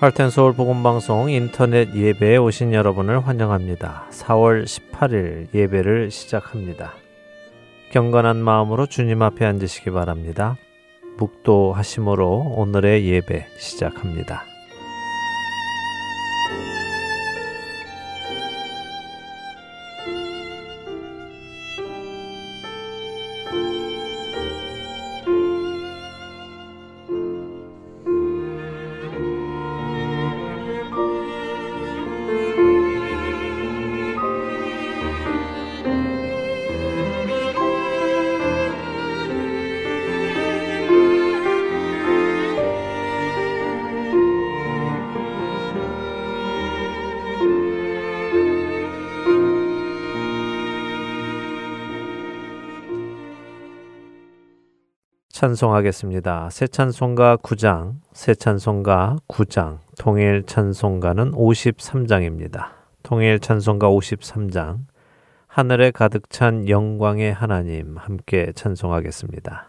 할텐 서울 복음 방송 인터넷 예배에 오신 여러분을 환영합니다. 4월 18일 예배를 시작합니다. 경건한 마음으로 주님 앞에 앉으시기 바랍니다. 묵도 하심으로 오늘의 예배 시작합니다. 찬송하겠습니다. 새 찬송가 9장, 새 찬송가 9장, 통일 찬송가는 53장입니다. 통일 찬송가 53장, 하늘에 가득 찬 영광의 하나님 함께 찬송하겠습니다.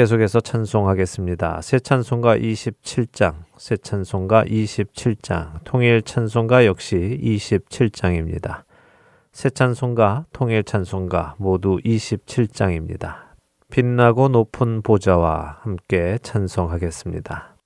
계속해서 찬송하겠습니다. 새 찬송가 27장, 새 찬송가 27장, 통일 찬송가 역시 27장입니다. 새 찬송가, 통일 찬송가 모두 27장입니다. 빛나고 높은 보좌와 함께 찬송하겠습니다.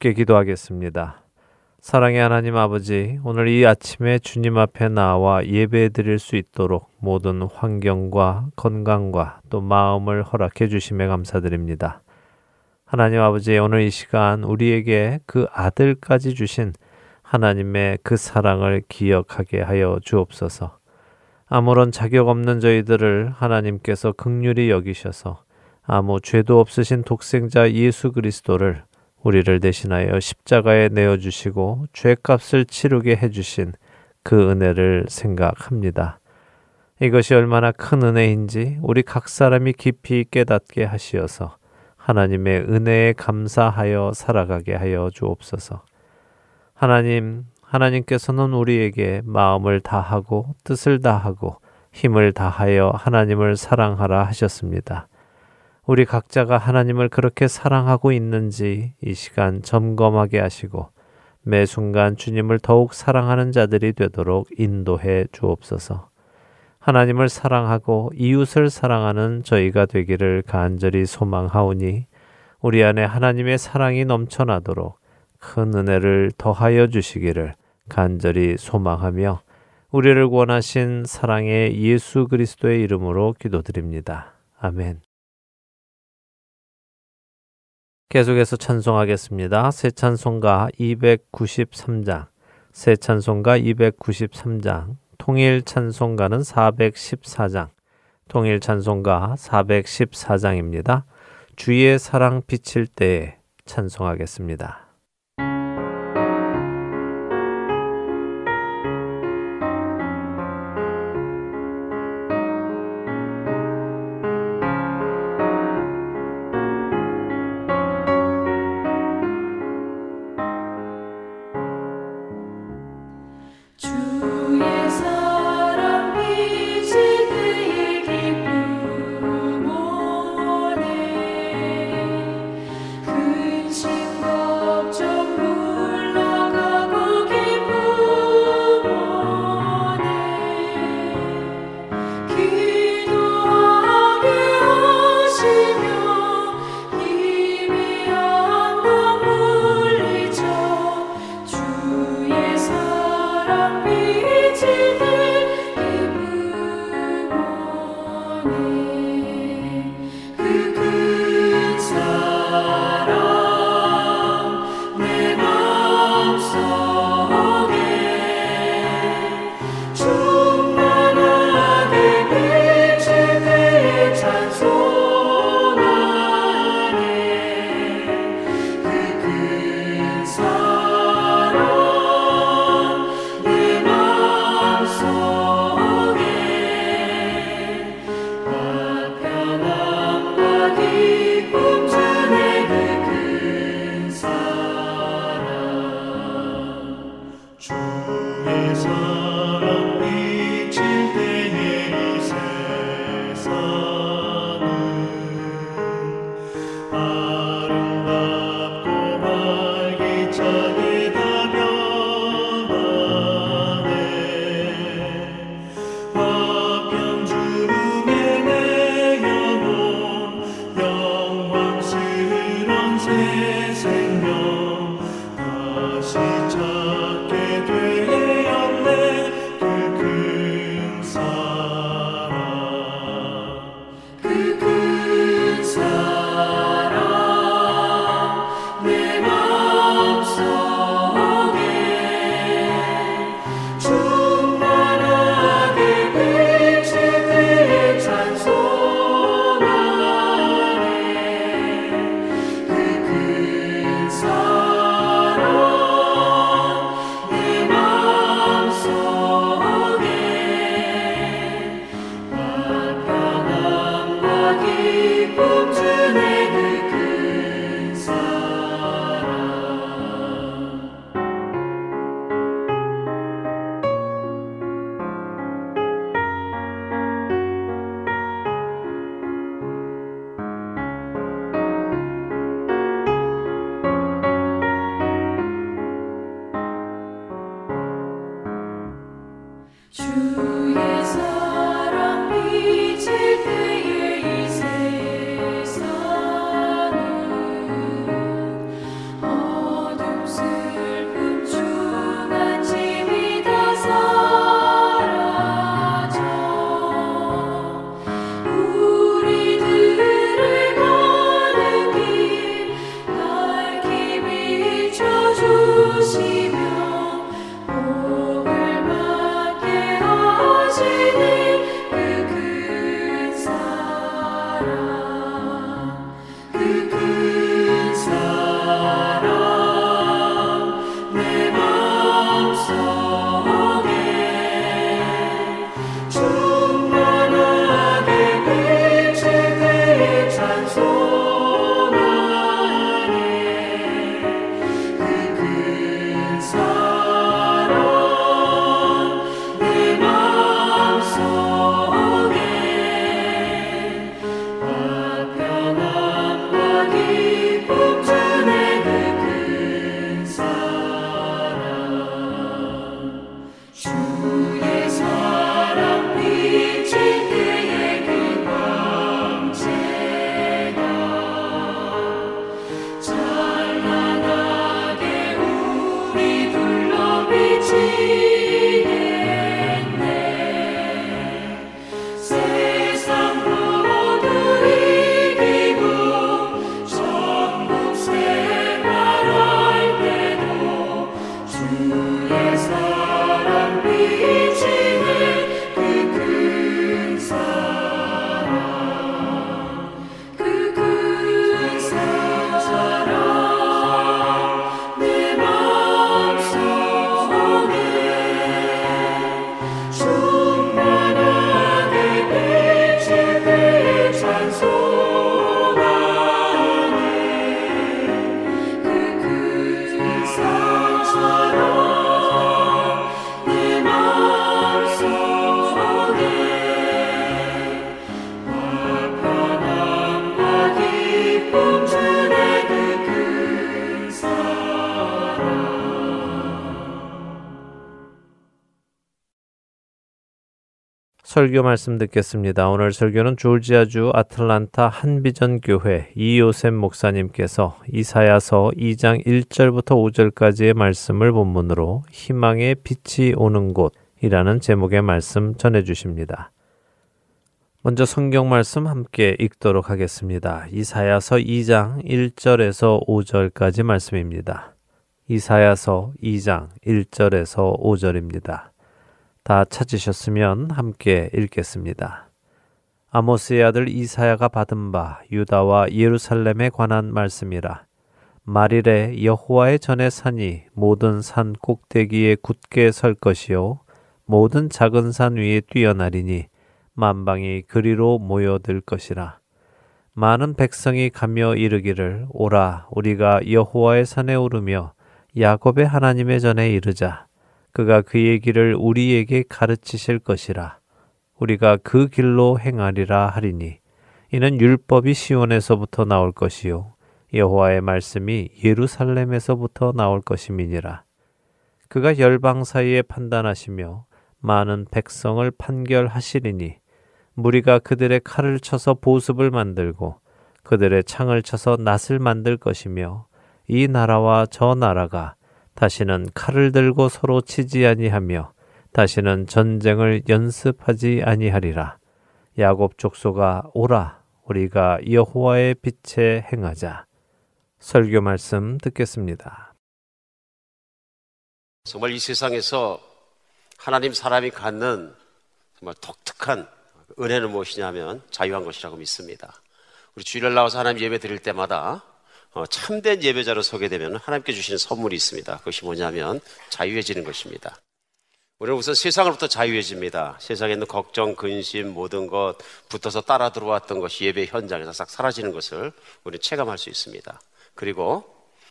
함께 기도하겠습니다. 사랑의 하나님 아버지, 오늘 이 아침에 주님 앞에 나와 예배 드릴 수 있도록 모든 환경과 건강과 또 마음을 허락해 주심에 감사드립니다. 하나님 아버지, 오늘 이 시간 우리에게 그 아들까지 주신 하나님의 그 사랑을 기억하게 하여 주옵소서. 아무런 자격 없는 저희들을 하나님께서 극률이 여기셔서 아무 죄도 없으신 독생자 예수 그리스도를 우리를 대신하여 십자가에 내어 주시고 죄값을 치르게 해 주신 그 은혜를 생각합니다. 이것이 얼마나 큰 은혜인지 우리 각 사람이 깊이 깨닫게 하시어서 하나님의 은혜에 감사하여 살아가게 하여 주옵소서. 하나님, 하나님께서는 우리에게 마음을 다하고 뜻을 다하고 힘을 다하여 하나님을 사랑하라 하셨습니다. 우리 각자가 하나님을 그렇게 사랑하고 있는지 이 시간 점검하게 하시고 매 순간 주님을 더욱 사랑하는 자들이 되도록 인도해 주옵소서. 하나님을 사랑하고 이웃을 사랑하는 저희가 되기를 간절히 소망하오니 우리 안에 하나님의 사랑이 넘쳐나도록 큰 은혜를 더하여 주시기를 간절히 소망하며 우리를 원하신 사랑의 예수 그리스도의 이름으로 기도드립니다. 아멘. 계속해서 찬송하겠습니다. 새 찬송가 293장, 새 찬송가 293장, 통일 찬송가는 414장, 통일 찬송가 414장입니다. 주의 사랑 비칠 때에 찬송하겠습니다. 설교 말씀 듣겠습니다. 오늘 설교는 조지아주 아틀란타 한비전 교회 이요셉 목사님께서 이사야서 2장 1절부터 5절까지의 말씀을 본문으로 희망의 빛이 오는 곳이라는 제목의 말씀 전해 주십니다. 먼저 성경 말씀 함께 읽도록 하겠습니다. 이사야서 2장 1절에서 5절까지 말씀입니다. 이사야서 2장 1절에서 5절입니다. 다 찾으셨으면 함께 읽겠습니다. 아모스의 아들 이사야가 받은 바 유다와 예루살렘에 관한 말씀이라. 말일에 여호와의 전에 산이 모든 산 꼭대기에 굳게 설 것이요 모든 작은 산 위에 뛰어나리니 만방이 그리로 모여들 것이라. 많은 백성이 가며 이르기를 오라 우리가 여호와의 산에 오르며 야곱의 하나님의 전에 이르자 그가 그의 길을 우리에게 가르치실 것이라. 우리가 그 길로 행하리라 하리니 이는 율법이 시온에서부터 나올 것이요 여호와의 말씀이 예루살렘에서부터 나올 것임이니라. 그가 열방 사이에 판단하시며 많은 백성을 판결하시리니 무리가 그들의 칼을 쳐서 보습을 만들고 그들의 창을 쳐서 낫을 만들 것이며 이 나라와 저 나라가 다시는 칼을 들고 서로 치지 아니하며 다시는 전쟁을 연습하지 아니하리라. 야곱 족소가 오라 우리가 여호와의 빛에 행하자. 설교 말씀 듣겠습니다. 정말 이 세상에서 하나님 사람이 갖는 정말 독특한 은혜는 무엇이냐면 자유한 것이라고 믿습니다. 우리 주일날 나와서 하나님 예배 드릴 때마다 어, 참된 예배자로 서게 되면 하나님께 주시는 선물이 있습니다. 그것이 뭐냐면 자유해지는 것입니다. 우리는 우선 세상으로부터 자유해집니다. 세상에 있는 걱정, 근심, 모든 것 붙어서 따라 들어왔던 것이 예배 현장에서 싹 사라지는 것을 우리는 체감할 수 있습니다. 그리고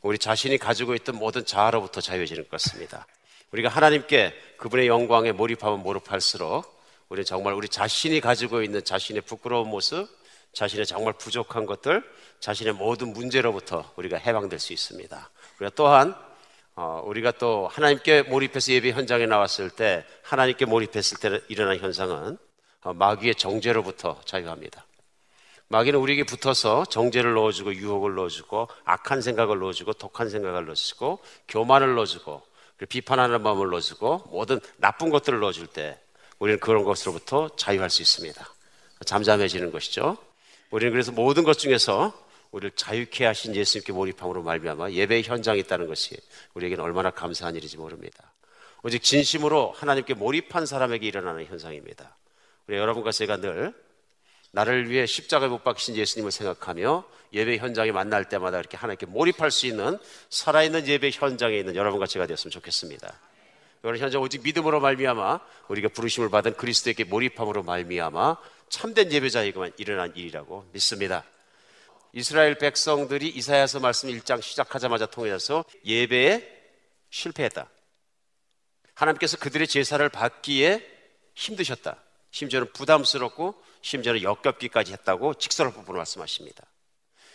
우리 자신이 가지고 있던 모든 자아로부터 자유해지는 것 같습니다. 우리가 하나님께 그분의 영광에 몰입하면 몰입할수록 우리는 정말 우리 자신이 가지고 있는 자신의 부끄러운 모습, 자신의 정말 부족한 것들, 자신의 모든 문제로부터 우리가 해방될 수 있습니다. 우리가 또한 어, 우리가 또 하나님께 몰입해서 예배 현장에 나왔을 때 하나님께 몰입했을 때 일어난 현상은 어, 마귀의 정죄로부터 자유합니다. 마귀는 우리에게 붙어서 정죄를 넣어주고 유혹을 넣어주고 악한 생각을 넣어주고 독한 생각을 넣어주고 교만을 넣어주고 비판하는 마음을 넣어주고 모든 나쁜 것들을 넣어줄 때 우리는 그런 것으로부터 자유할 수 있습니다. 잠잠해지는 것이죠. 우리는 그래서 모든 것 중에서 우리를 자유케 하신 예수님께 몰입함으로 말미암아 예배 현장에 있다는 것이 우리에게는 얼마나 감사한 일인지 모릅니다. 오직 진심으로 하나님께 몰입한 사람에게 일어나는 현상입니다. 우리 여러분과 제가 늘 나를 위해 십자가에 못 박히신 예수님을 생각하며 예배 현장에 만날 때마다 이렇게 하나님께 몰입할 수 있는 살아있는 예배 현장에 있는 여러분과 제가 되었으면 좋겠습니다. 이거는 현재 오직 믿음으로 말미암아 우리가 부르심을 받은 그리스도에게 몰입함으로 말미암아 참된 예배자에게만 일어난 일이라고 믿습니다. 이스라엘 백성들이 이사야서 말씀 1장 시작하자마자 통해서 예배에 실패했다. 하나님께서 그들의 제사를 받기에 힘드셨다. 심지어는 부담스럽고 심지어는 역겹기까지 했다고 직설을 부분 말씀하십니다.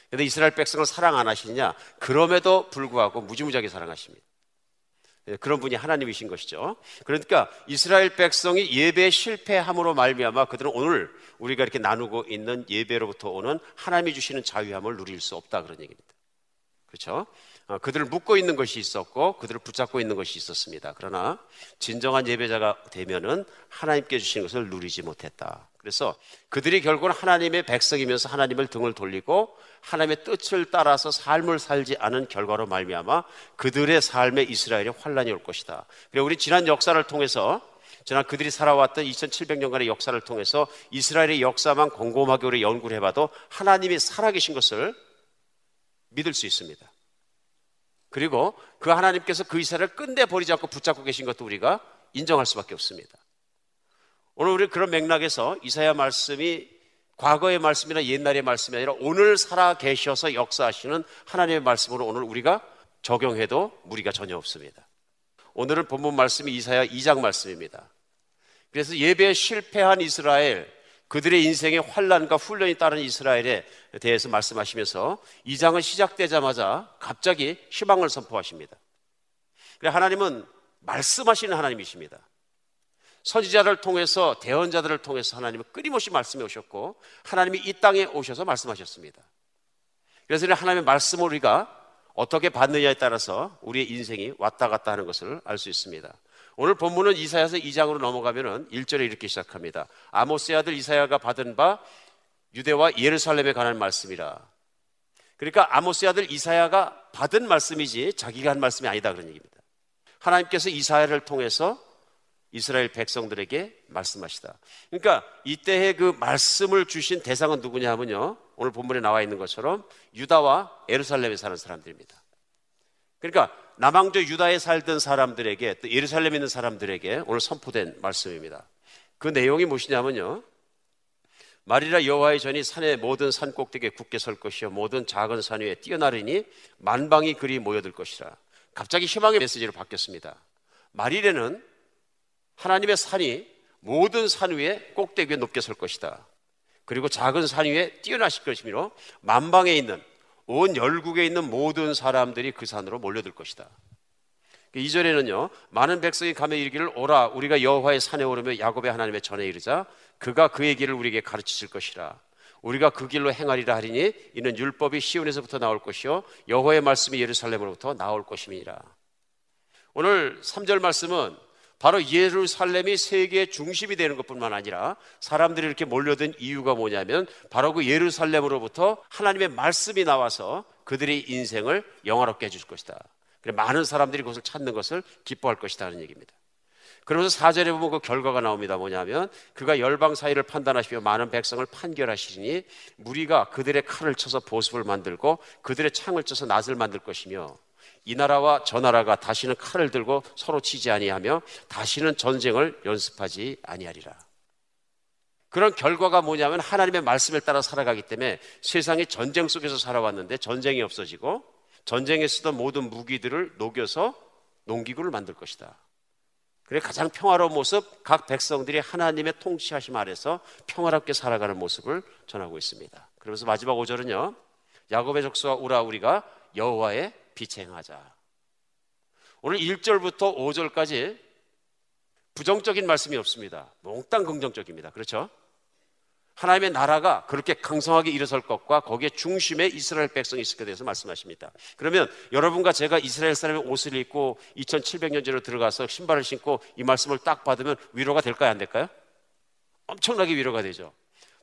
그런데 이스라엘 백성을 사랑 안 하시느냐? 그럼에도 불구하고 무지무지하게 사랑하십니다. 예, 그런 분이 하나님이신 것이죠. 그러니까 이스라엘 백성이 예배 실패함으로 말미암아 그들은 오늘 우리가 이렇게 나누고 있는 예배로부터 오는 하나님이 주시는 자유함을 누릴 수 없다 그런 얘기입니다. 그렇죠? 어, 그들을 묶고 있는 것이 있었고 그들을 붙잡고 있는 것이 있었습니다. 그러나 진정한 예배자가 되면은 하나님께 주신 것을 누리지 못했다. 그래서 그들이 결국은 하나님의 백성이면서 하나님을 등을 돌리고 하나님의 뜻을 따라서 삶을 살지 않은 결과로 말미암아 그들의 삶에 이스라엘에 환란이 올 것이다. 그리고 우리 지난 역사를 통해서 지난 그들이 살아왔던 2700년간의 역사를 통해서 이스라엘의 역사만 곰곰하게 우리 연구를 해봐도 하나님이 살아계신 것을 믿을 수 있습니다. 그리고 그 하나님께서 그 이스라엘을 끝내 버리지 않고 붙잡고 계신 것도 우리가 인정할 수밖에 없습니다. 오늘 우리 그런 맥락에서 이사야 말씀이 과거의 말씀이나 옛날의 말씀이 아니라 오늘 살아 계셔서 역사하시는 하나님의 말씀으로 오늘 우리가 적용해도 무리가 전혀 없습니다. 오늘은 본문 말씀이 이사야 2장 말씀입니다. 그래서 예배에 실패한 이스라엘, 그들의 인생의 환란과 훈련이 따른 이스라엘에 대해서 말씀하시면서 이 장은 시작되자마자 갑자기 희망을 선포하십니다. 하나님은 말씀하시는 하나님이십니다. 선지자를 통해서 대언자들을 통해서 하나님은 끊임없이 말씀해 오셨고 하나님이 이 땅에 오셔서 말씀하셨습니다. 그래서 하나님의 말씀을 우리가 어떻게 받느냐에 따라서 우리의 인생이 왔다 갔다 하는 것을 알 수 있습니다. 오늘 본문은 이사야서 2장으로 넘어가면은 1절에 이렇게 시작합니다. 아모스의 아들 이사야가 받은 바 유대와 예루살렘에 관한 말씀이라. 그러니까 아모스의 아들 이사야가 받은 말씀이지 자기가 한 말씀이 아니다 그런 얘기입니다. 하나님께서 이사야를 통해서 이스라엘 백성들에게 말씀하시다. 그러니까 이때의 그 말씀을 주신 대상은 누구냐 하면요. 오늘 본문에 나와 있는 것처럼 유다와 예루살렘에 사는 사람들입니다. 그러니까 남왕조 유다에 살던 사람들에게 또 예루살렘에 있는 사람들에게 오늘 선포된 말씀입니다. 그 내용이 무엇이냐면요. 말이라 여호와의 전이 산의 모든 산 꼭대기에 굳게 설 것이요 모든 작은 산 위에 뛰어나르니 만방이 그리 모여들 것이라. 갑자기 희망의 메시지로 바뀌었습니다. 말일에는 하나님의 산이 모든 산 위에 꼭대기 에 높게 설 것이다. 그리고 작은 산 위에 뛰어나실 것이므로 만방에 있는 온 열국에 있는 모든 사람들이 그 산으로 몰려들 것이다. 이절에는요 많은 백성이 가며 이르기를 오라 우리가 여호와의 산에 오르며 야곱의 하나님의 전에 이르자 그가 그의 길을 우리에게 가르치실 것이라 우리가 그 길로 행하리라 하리니 이는 율법이 시온에서부터 나올 것이요 여호와의 말씀이 예루살렘으로부터 나올 것임이니라 오늘 3절 말씀은 바로 예루살렘이 세계의 중심이 되는 것뿐만 아니라 사람들이 이렇게 몰려든 이유가 뭐냐면 바로 그 예루살렘으로부터 하나님의 말씀이 나와서 그들의 인생을 영화롭게 해줄 것이다. 그래 많은 사람들이 그것을 찾는 것을 기뻐할 것이다 는 얘기입니다. 그러면서 사절에 보면 그 결과가 나옵니다. 뭐냐면 그가 열방 사이를 판단하시며 많은 백성을 판결하시니 무리가 그들의 칼을 쳐서 보습을 만들고 그들의 창을 쳐서 낫을 만들 것이며 이 나라와 저 나라가 다시는 칼을 들고 서로 치지 아니하며 다시는 전쟁을 연습하지 아니하리라. 그런 결과가 뭐냐면 하나님의 말씀을 따라 살아가기 때문에 세상이 전쟁 속에서 살아왔는데 전쟁이 없어지고 전쟁에 쓰던 모든 무기들을 녹여서 농기구를 만들 것이다. 그래 가장 평화로운 모습 각 백성들이 하나님의 통치하심 아래서 평화롭게 살아가는 모습을 전하고 있습니다. 그러면서 마지막 5절은요. 야곱의 족수와 우라 우리가 여호와의 비행하자 오늘 1절부터 5절까지 부정적인 말씀이 없습니다. 몽땅 긍정적입니다. 그렇죠? 하나님의 나라가 그렇게 강성하게 일어설 것과 거기에 중심에 이스라엘 백성이 있을 것에 대해서 말씀하십니다. 그러면 여러분과 제가 이스라엘 사람의 옷을 입고 2700년 전으로 들어가서 신발을 신고 이 말씀을 딱 받으면 위로가 될까요? 안 될까요? 엄청나게 위로가 되죠.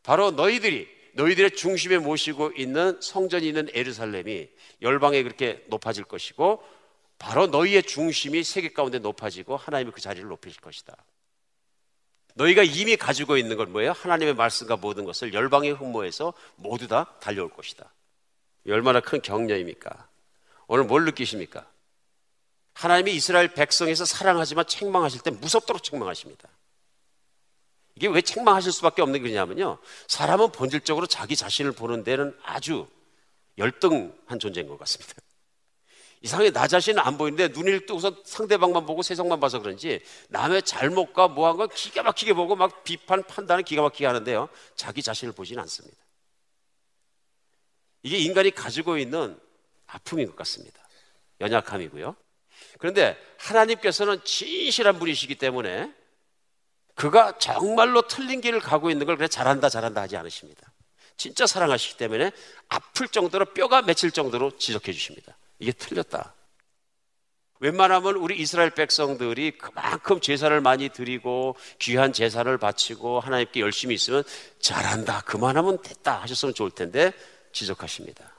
바로 너희들이 너희들의 중심에 모시고 있는 성전이 있는 에르살렘이 열방에 그렇게 높아질 것이고 바로 너희의 중심이 세계 가운데 높아지고 하나님이 그 자리를 높이실 것이다. 너희가 이미 가지고 있는 건 뭐예요? 하나님의 말씀과 모든 것을 열방의 흠모해서 모두 다 달려올 것이다. 얼마나 큰 격려입니까? 오늘 뭘 느끼십니까? 하나님이 이스라엘 백성에서 사랑하지만 책망하실 때 무섭도록 책망하십니다. 이게 왜 책망하실 수밖에 없는 거냐면요. 사람은 본질적으로 자기 자신을 보는 데는 아주 열등한 존재인 것 같습니다. 이상하게 나 자신은 안 보이는데 눈을 뜨고서 상대방만 보고 세상만 봐서 그런지 남의 잘못과 뭐한 건 기가 막히게 보고 막 비판, 판단을 기가 막히게 하는데요. 자기 자신을 보지는 않습니다. 이게 인간이 가지고 있는 아픔인 것 같습니다. 연약함이고요. 그런데 하나님께서는 진실한 분이시기 때문에 그가 정말로 틀린 길을 가고 있는 걸 그래 잘한다 잘한다 하지 않으십니다. 진짜 사랑하시기 때문에 아플 정도로 뼈가 맺힐 정도로 지적해 주십니다. 이게 틀렸다. 웬만하면 우리 이스라엘 백성들이 그만큼 제사를 많이 드리고 귀한 제사를 바치고 하나님께 열심히 있으면 잘한다. 그만하면 됐다 하셨으면 좋을 텐데 지적하십니다.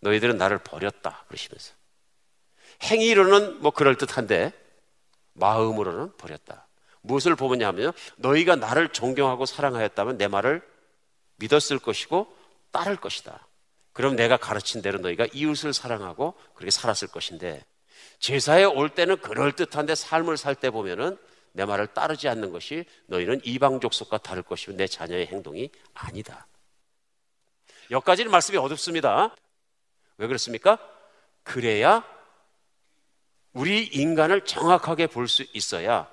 너희들은 나를 버렸다. 그러시면서. 행위로는 뭐 그럴듯한데 마음으로는 버렸다. 무엇을 보느냐면요. 너희가 나를 존경하고 사랑하였다면 내 말을 믿었을 것이고 따를 것이다. 그럼 내가 가르친 대로 너희가 이웃을 사랑하고 그렇게 살았을 것인데 제사에 올 때는 그럴듯한데 삶을 살 때 보면은 내 말을 따르지 않는 것이 너희는 이방 족속과 다를 것이고 내 자녀의 행동이 아니다. 여기까지는 말씀이 어둡습니다. 왜 그렇습니까? 그래야 우리 인간을 정확하게 볼 수 있어야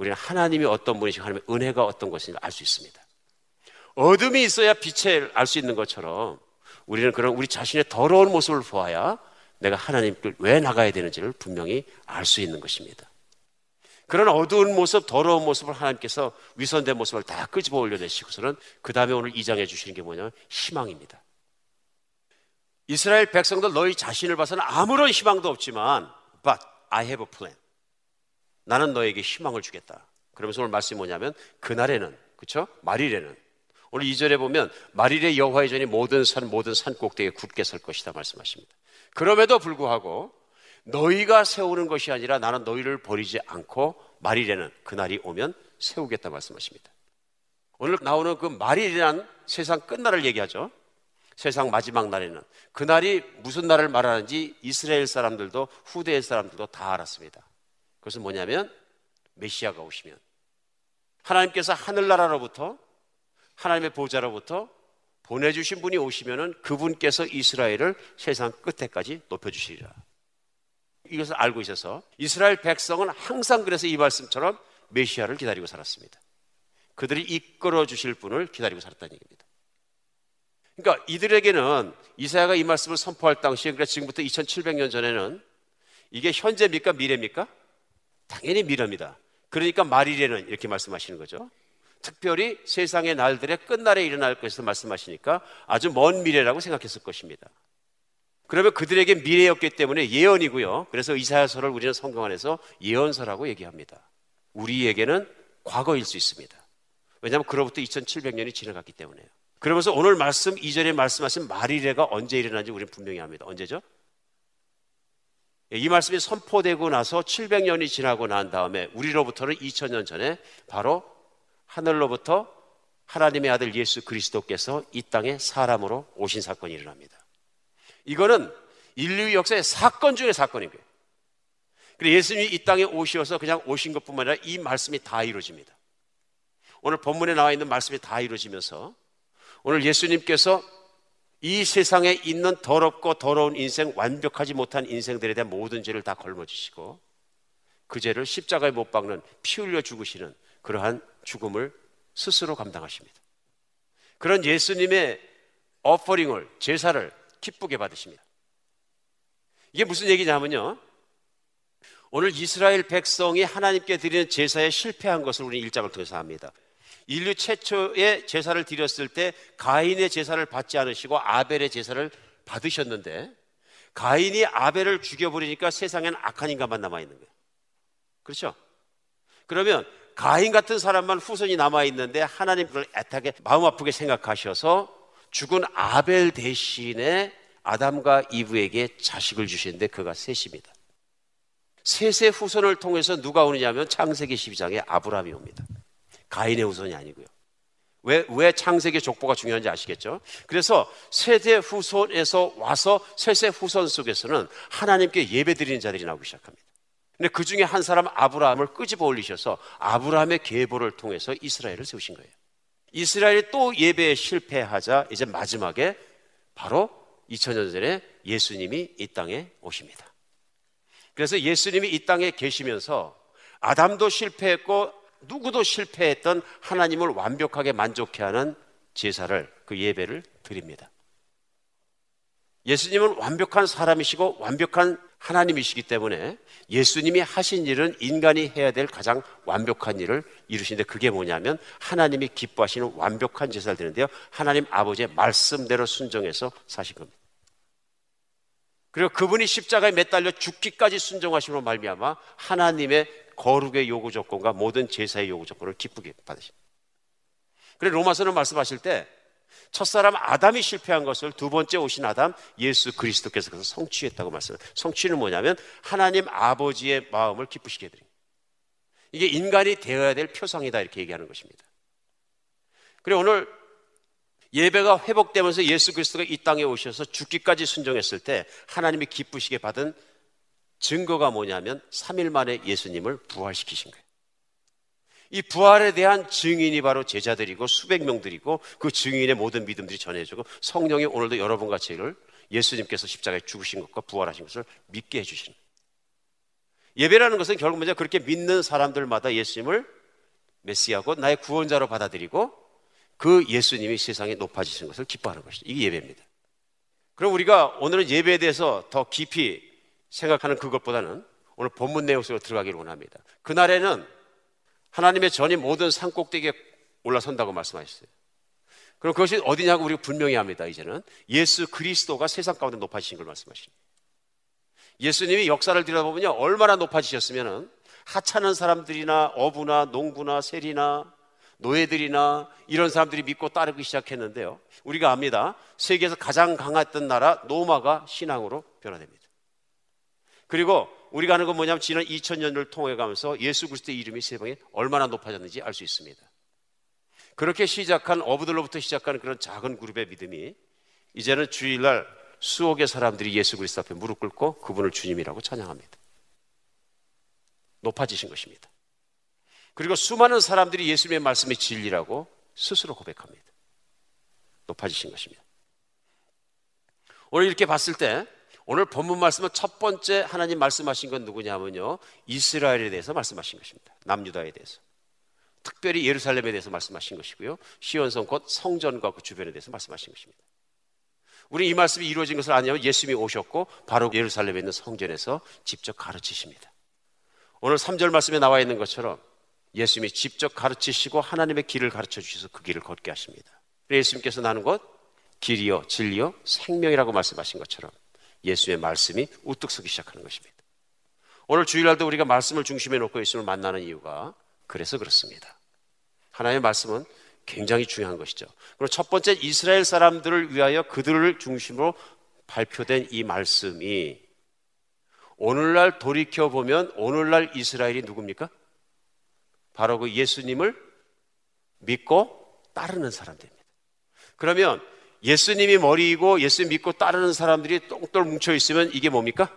우리는 하나님이 어떤 분이시고 하나님의 은혜가 어떤 것인지 알 수 있습니다. 어둠이 있어야 빛을 알 수 있는 것처럼 우리는 그런 우리 자신의 더러운 모습을 보아야 내가 하나님께 왜 나가야 되는지를 분명히 알 수 있는 것입니다. 그런 어두운 모습, 더러운 모습을 하나님께서 위선된 모습을 다 끄집어 올려내시고서는 그 다음에 오늘 이장해 주시는 게 뭐냐면 희망입니다. 이스라엘 백성들 너희 자신을 봐서는 아무런 희망도 없지만 but I have a plan. 나는 너에게 희망을 주겠다. 그러면서 오늘 말씀이 뭐냐면 그날에는 그렇죠? 말일에는 오늘 2절에 보면 말일에 여호와의 전이 모든 산 모든 산 꼭대기에 굳게 설 것이다 말씀하십니다. 그럼에도 불구하고 너희가 세우는 것이 아니라 나는 너희를 버리지 않고 말일에는 그날이 오면 세우겠다 말씀하십니다. 오늘 나오는 그 말일이란 세상 끝날을 얘기하죠. 세상 마지막 날에는 그날이 무슨 날을 말하는지 이스라엘 사람들도 후대의 사람들도 다 알았습니다. 그것은 뭐냐면 메시아가 오시면 하나님께서 하늘나라로부터 하나님의 보좌로부터 보내주신 분이 오시면은 그분께서 이스라엘을 세상 끝에까지 높여주시리라. 이것을 알고 있어서 이스라엘 백성은 항상 그래서 이 말씀처럼 메시아를 기다리고 살았습니다. 그들이 이끌어 주실 분을 기다리고 살았다는 얘기입니다. 그러니까 이들에게는 이사야가 이 말씀을 선포할 당시에 그러니까 지금부터 2700년 전에는 이게 현재입니까 미래입니까? 당연히 미래입니다. 그러니까 말일에는 이렇게 말씀하시는 거죠. 특별히 세상의 날들의 끝날에 일어날 것을 말씀하시니까 아주 먼 미래라고 생각했을 것입니다. 그러면 그들에게 미래였기 때문에 예언이고요. 그래서 이사야서를 우리는 성경 안에서 예언서라고 얘기합니다. 우리에게는 과거일 수 있습니다. 왜냐하면 그로부터 2700년이 지나갔기 때문에요. 그러면서 오늘 말씀 2절에 말씀하신 말일에가 언제 일어난지 우리는 분명히 압니다. 언제죠? 이 말씀이 선포되고 나서 700년이 지나고 난 다음에 우리로부터는 2000년 전에 바로 하늘로부터 하나님의 아들 예수 그리스도께서 이 땅에 사람으로 오신 사건이 일어납니다. 이거는 인류 역사의 사건 중의 거예요. 그래서 예수님이 이 땅에 오셔서 그냥 오신 것뿐만 아니라 이 말씀이 다 이루어집니다. 오늘 본문에 나와 있는 말씀이 다 이루어지면서 오늘 예수님께서 이 세상에 있는 더럽고 더러운 인생, 완벽하지 못한 인생들에 대한 모든 죄를 다 걸머지시고 그 죄를 십자가에 못 박는 피 흘려 죽으시는 그러한 죽음을 스스로 감당하십니다. 그런 예수님의 어퍼링을 제사를 기쁘게 받으십니다. 이게 무슨 얘기냐면요. 오늘 이스라엘 백성이 하나님께 드리는 제사에 실패한 것을 우리 일장을 통해서 합니다. 인류 최초의 제사를 드렸을 때 가인의 제사를 받지 않으시고 아벨의 제사를 받으셨는데 가인이 아벨을 죽여버리니까 세상엔 악한 인간만 남아있는 거예요. 그렇죠? 그러면 가인 같은 사람만 후손이 남아 있는데 하나님 그걸 애타게 마음 아프게 생각하셔서 죽은 아벨 대신에 아담과 이브에게 자식을 주시는데 그가 셋입니다. 셋의 후손을 통해서 누가 오느냐면 창세기 12장에 아브라함이 옵니다. 가인의 후손이 아니고요. 왜, 왜 창세기 족보가 중요한지 아시겠죠? 그래서 세대 후손에서 와서 셋의 후손 속에서는 하나님께 예배 드리는 자들이 나오기 시작합니다. 근데 그 중에 한 사람 아브라함을 끄집어 올리셔서 아브라함의 계보를 통해서 이스라엘을 세우신 거예요. 이스라엘이 또 예배에 실패하자 이제 마지막에 바로 2000년 전에 예수님이 이 땅에 오십니다. 그래서 예수님이 이 땅에 계시면서 아담도 실패했고 누구도 실패했던 하나님을 완벽하게 만족해 하는 제사를 그 예배를 드립니다. 예수님은 완벽한 사람이시고 완벽한 하나님이시기 때문에 예수님이 하신 일은 인간이 해야 될 가장 완벽한 일을 이루시는데 그게 뭐냐면 하나님이 기뻐하시는 완벽한 제사를 드리는데요. 하나님 아버지의 말씀대로 순종해서 사신 겁니다. 그리고 그분이 십자가에 매달려 죽기까지 순종하심으로 말미암아 하나님의 거룩의 요구 조건과 모든 제사의 요구 조건을 기쁘게 받으십니다. 그래 로마서는 말씀하실 때 첫사람 아담이 실패한 것을 두 번째 오신 아담 예수 그리스도께서 그것을 성취했다고 말씀해요. 성취는 뭐냐면 하나님 아버지의 마음을 기쁘시게 해드립니다. 이게 인간이 되어야 될 표상이다 이렇게 얘기하는 것입니다. 그래 오늘 예배가 회복되면서 예수 그리스도가 이 땅에 오셔서 죽기까지 순종했을 때 하나님이 기쁘시게 받은 증거가 뭐냐면 3일 만에 예수님을 부활시키신 거예요. 이 부활에 대한 증인이 바로 제자들이고 수백 명들이고 그 증인의 모든 믿음들이 전해지고 성령이 오늘도 여러분 같이 를 예수님께서 십자가에 죽으신 것과 부활하신 것을 믿게 해주시는 예배라는 것은 결국 먼저 그렇게 믿는 사람들마다 예수님을 메시아고 나의 구원자로 받아들이고 그 예수님이 세상에 높아지신 것을 기뻐하는 것이죠. 이게 예배입니다. 그럼 우리가 오늘은 예배에 대해서 더 깊이 생각하는 그것보다는 오늘 본문 내용 속으로 들어가기를 원합니다. 그날에는 하나님의 전인 모든 산 꼭대기에 올라선다고 말씀하셨어요. 그럼 그것이 어디냐고 우리가 분명히 합니다. 이제는 예수 그리스도가 세상 가운데 높아지신 걸 말씀하십니다. 예수님이 역사를 들여다보면요 얼마나 높아지셨으면은 하찮은 사람들이나 어부나 농부나 세리나 노예들이나 이런 사람들이 믿고 따르기 시작했는데요. 우리가 압니다. 세계에서 가장 강했던 나라 노마가 신앙으로 변화됩니다. 그리고 우리가 하는 건 뭐냐면 지난 2000년을 통해 가면서 예수 그리스도의 이름이 세상에 얼마나 높아졌는지 알 수 있습니다. 그렇게 시작한 어부들로부터 시작하는 그런 작은 그룹의 믿음이 이제는 주일날 수억의 사람들이 예수 그리스도 앞에 무릎 꿇고 그분을 주님이라고 찬양합니다. 높아지신 것입니다. 그리고 수많은 사람들이 예수님의 말씀이 진리라고 스스로 고백합니다. 높아지신 것입니다. 오늘 이렇게 봤을 때 오늘 본문 말씀은 첫 번째 하나님 말씀하신 건 누구냐면요. 이스라엘에 대해서 말씀하신 것입니다. 남유다에 대해서. 특별히 예루살렘에 대해서 말씀하신 것이고요. 시온성 곧 성전과 그 주변에 대해서 말씀하신 것입니다. 우리 이 말씀이 이루어진 것을 아냐면 예수님이 오셨고 바로 예루살렘에 있는 성전에서 직접 가르치십니다. 오늘 3절 말씀에 나와 있는 것처럼 예수님이 직접 가르치시고 하나님의 길을 가르쳐 주셔서 그 길을 걷게 하십니다. 예수님께서 나는 것 길이요 진리요 생명이라고 말씀하신 것처럼 예수의 말씀이 우뚝 서기 시작하는 것입니다. 오늘 주일날도 우리가 말씀을 중심에 놓고 예수님을 만나는 이유가 그래서 그렇습니다. 하나님의 말씀은 굉장히 중요한 것이죠. 그리고 첫 번째 이스라엘 사람들을 위하여 그들을 중심으로 발표된 이 말씀이 오늘날 돌이켜 보면 오늘날 이스라엘이 누굽니까? 바로 그 예수님을 믿고 따르는 사람들입니다. 그러면 예수님이 머리이고 예수 믿고 따르는 사람들이 똥돌 뭉쳐 있으면 이게 뭡니까?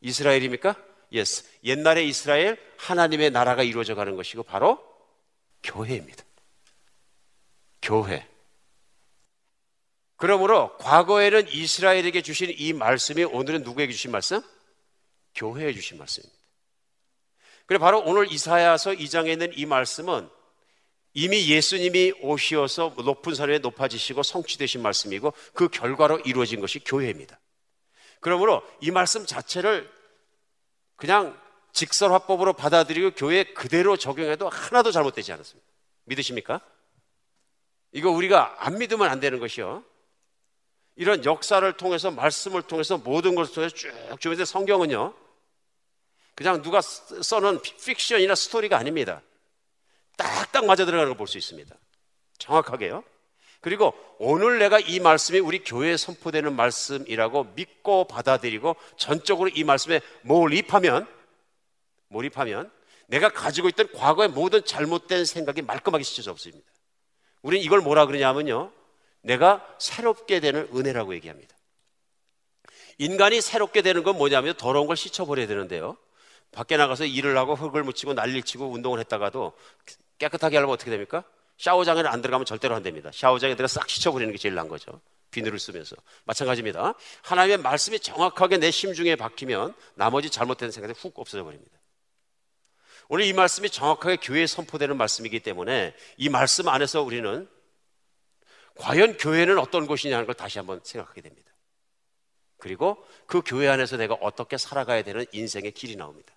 이스라엘입니까? Yes. 옛날의 이스라엘 하나님의 나라가 이루어져 가는 것이고 바로 교회입니다. 교회. 그러므로 과거에는 이스라엘에게 주신 이 말씀이 오늘은 누구에게 주신 말씀? 교회에 주신 말씀입니다. 그래 바로 오늘 이사야서 2장에 있는 이 말씀은 이미 예수님이 오시어서 높은 산에 높아지시고 성취되신 말씀이고 그 결과로 이루어진 것이 교회입니다. 그러므로 이 말씀 자체를 그냥 직설화법으로 받아들이고 교회 그대로 적용해도 하나도 잘못되지 않았습니다. 믿으십니까? 이거 우리가 안 믿으면 안 되는 것이요. 이런 역사를 통해서 말씀을 통해서 모든 것을 통해서 쭉 주면서 성경은요. 그냥 누가 써놓은 픽션이나 스토리가 아닙니다. 딱딱 맞아 들어가는 걸 볼 수 있습니다. 정확하게요. 그리고 오늘 내가 이 말씀이 우리 교회에 선포되는 말씀이라고 믿고 받아들이고 전적으로 이 말씀에 몰입하면 몰입하면 내가 가지고 있던 과거의 모든 잘못된 생각이 말끔하게 씻어져 없습니다. 우리는 이걸 뭐라 그러냐면요. 내가 새롭게 되는 은혜라고 얘기합니다. 인간이 새롭게 되는 건 뭐냐면 더러운 걸 씻어버려야 되는데요. 밖에 나가서 일을 하고 흙을 묻히고 난리를 치고 운동을 했다가도 깨끗하게 하려면 어떻게 됩니까? 샤워장에 안 들어가면 절대로 안 됩니다. 샤워장에 들어가 싹 씻어버리는 게 제일 나은 거죠. 비누를 쓰면서. 마찬가지입니다. 하나님의 말씀이 정확하게 내 심중에 박히면 나머지 잘못된 생각이 훅 없어져 버립니다. 오늘 이 말씀이 정확하게 교회에 선포되는 말씀이기 때문에 이 말씀 안에서 우리는 과연 교회는 어떤 곳이냐는 걸 다시 한번 생각하게 됩니다. 그리고 그 교회 안에서 내가 어떻게 살아가야 되는 인생의 길이 나옵니다.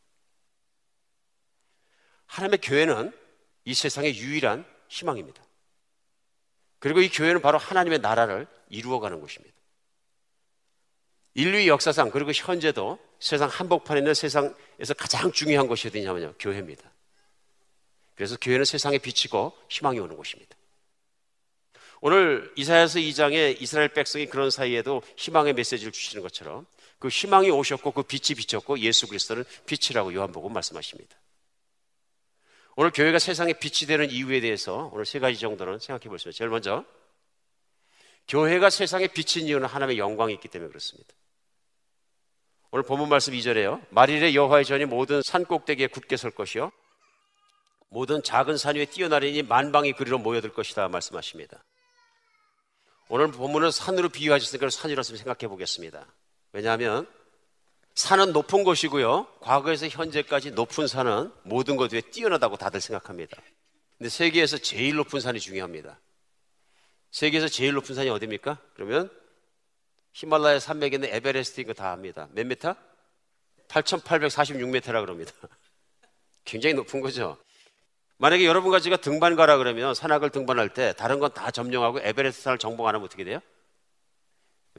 하나님의 교회는 이 세상의 유일한 희망입니다. 그리고 이 교회는 바로 하나님의 나라를 이루어가는 곳입니다. 인류의 역사상 그리고 현재도 세상 한복판에 있는 세상에서 가장 중요한 것이 어디냐면요. 교회입니다. 그래서 교회는 세상에 비치고 희망이 오는 곳입니다. 오늘 이사야서 2장에 이스라엘 백성이 그런 사이에도 희망의 메시지를 주시는 것처럼 그 희망이 오셨고 그 빛이 비쳤고 예수 그리스도는 빛이라고 요한복음 말씀하십니다. 오늘 교회가 세상에 빛이 되는 이유에 대해서 오늘 세 가지 정도는 생각해 있습니다. 제일 먼저 교회가 세상에 비친 이유는 하나님의 영광이 있기 때문에 그렇습니다. 오늘 본문 말씀 2절에요. 말일에 여호와의 전이 모든 산 꼭대기에 굳게 설 것이요 모든 작은 산 위에 뛰어나리니 만방이 그리로 모여들 것이다 말씀하십니다. 오늘 본문은 산으로 비유하셨으니까 산이라서 생각해 보겠습니다. 왜냐하면 산은 높은 곳이고요. 과거에서 현재까지 높은 산은 모든 것 위에 뛰어나다고 다들 생각합니다. 근데 세계에서 제일 높은 산이 중요합니다. 세계에서 제일 높은 산이 어디입니까? 그러면 히말라야 산맥에 있는 에베레스트인 거 다 압니다. 몇 미터? 8,846m라 그럽니다. 굉장히 높은 거죠. 만약에 여러분과 제가 등반 가라 그러면 산악을 등반할 때 다른 건 다 점령하고 에베레스트 산을 정복 안 하면 어떻게 돼요?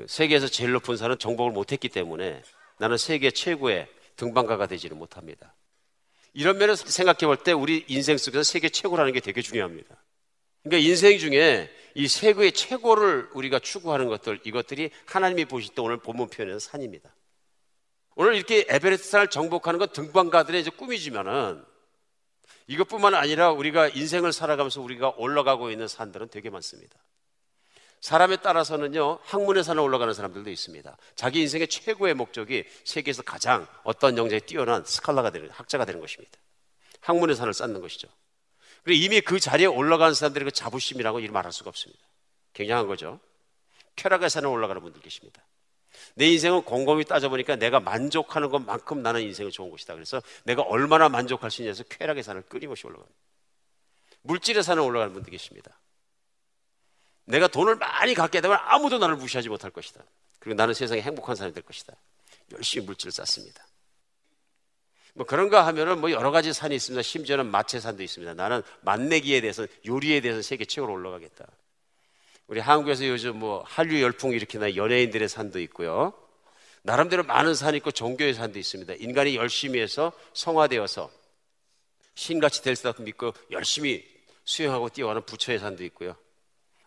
세계에서 제일 높은 산은 정복을 못했기 때문에 나는 세계 최고의 등반가가 되지는 못합니다. 이런 면에서 생각해 볼 때 우리 인생 속에서 세계 최고라는 게 되게 중요합니다. 그러니까 인생 중에 이 세계의 최고를 우리가 추구하는 것들, 이것들이 하나님이 보실 때 오늘 본문 표현에서 산입니다. 오늘 이렇게 에베레스트 산을 정복하는 건 등반가들의 이제 꿈이지만은 이것뿐만 아니라 우리가 인생을 살아가면서 우리가 올라가고 있는 산들은 되게 많습니다. 사람에 따라서는요, 학문의 산에 올라가는 사람들도 있습니다. 자기 인생의 최고의 목적이 세계에서 가장 어떤 영재에 뛰어난 스칼라가 되는, 학자가 되는 것입니다. 학문의 산을 쌓는 것이죠. 그리고 이미 그 자리에 올라간 사람들의 그 자부심이라고 이를 말할 수가 없습니다. 굉장한 거죠. 쾌락의 산에 올라가는 분들 계십니다. 내 인생은 곰곰이 따져보니까 내가 만족하는 것만큼 나는 인생은 좋은 것이다. 그래서 내가 얼마나 만족할 수 있냐에서 쾌락의 산을 끊임없이 올라갑니다. 물질의 산에 올라가는 분들 계십니다. 내가 돈을 많이 갖게 되면 아무도 나를 무시하지 못할 것이다. 그리고 나는 세상에 행복한 사람이 될 것이다. 열심히 물질을 쌓습니다. 뭐 그런가 하면은 뭐 여러 가지 산이 있습니다. 심지어는 마체산도 있습니다. 나는 맛내기에 대해서 요리에 대해서 세계 최고로 올라가겠다. 우리 한국에서 요즘 뭐 한류 열풍 일으키는 연예인들의 산도 있고요. 나름대로 많은 산이 있고 종교의 산도 있습니다. 인간이 열심히 해서 성화되어서 신같이 될수 있다고 믿고 열심히 수행하고 뛰어가는 부처의 산도 있고요.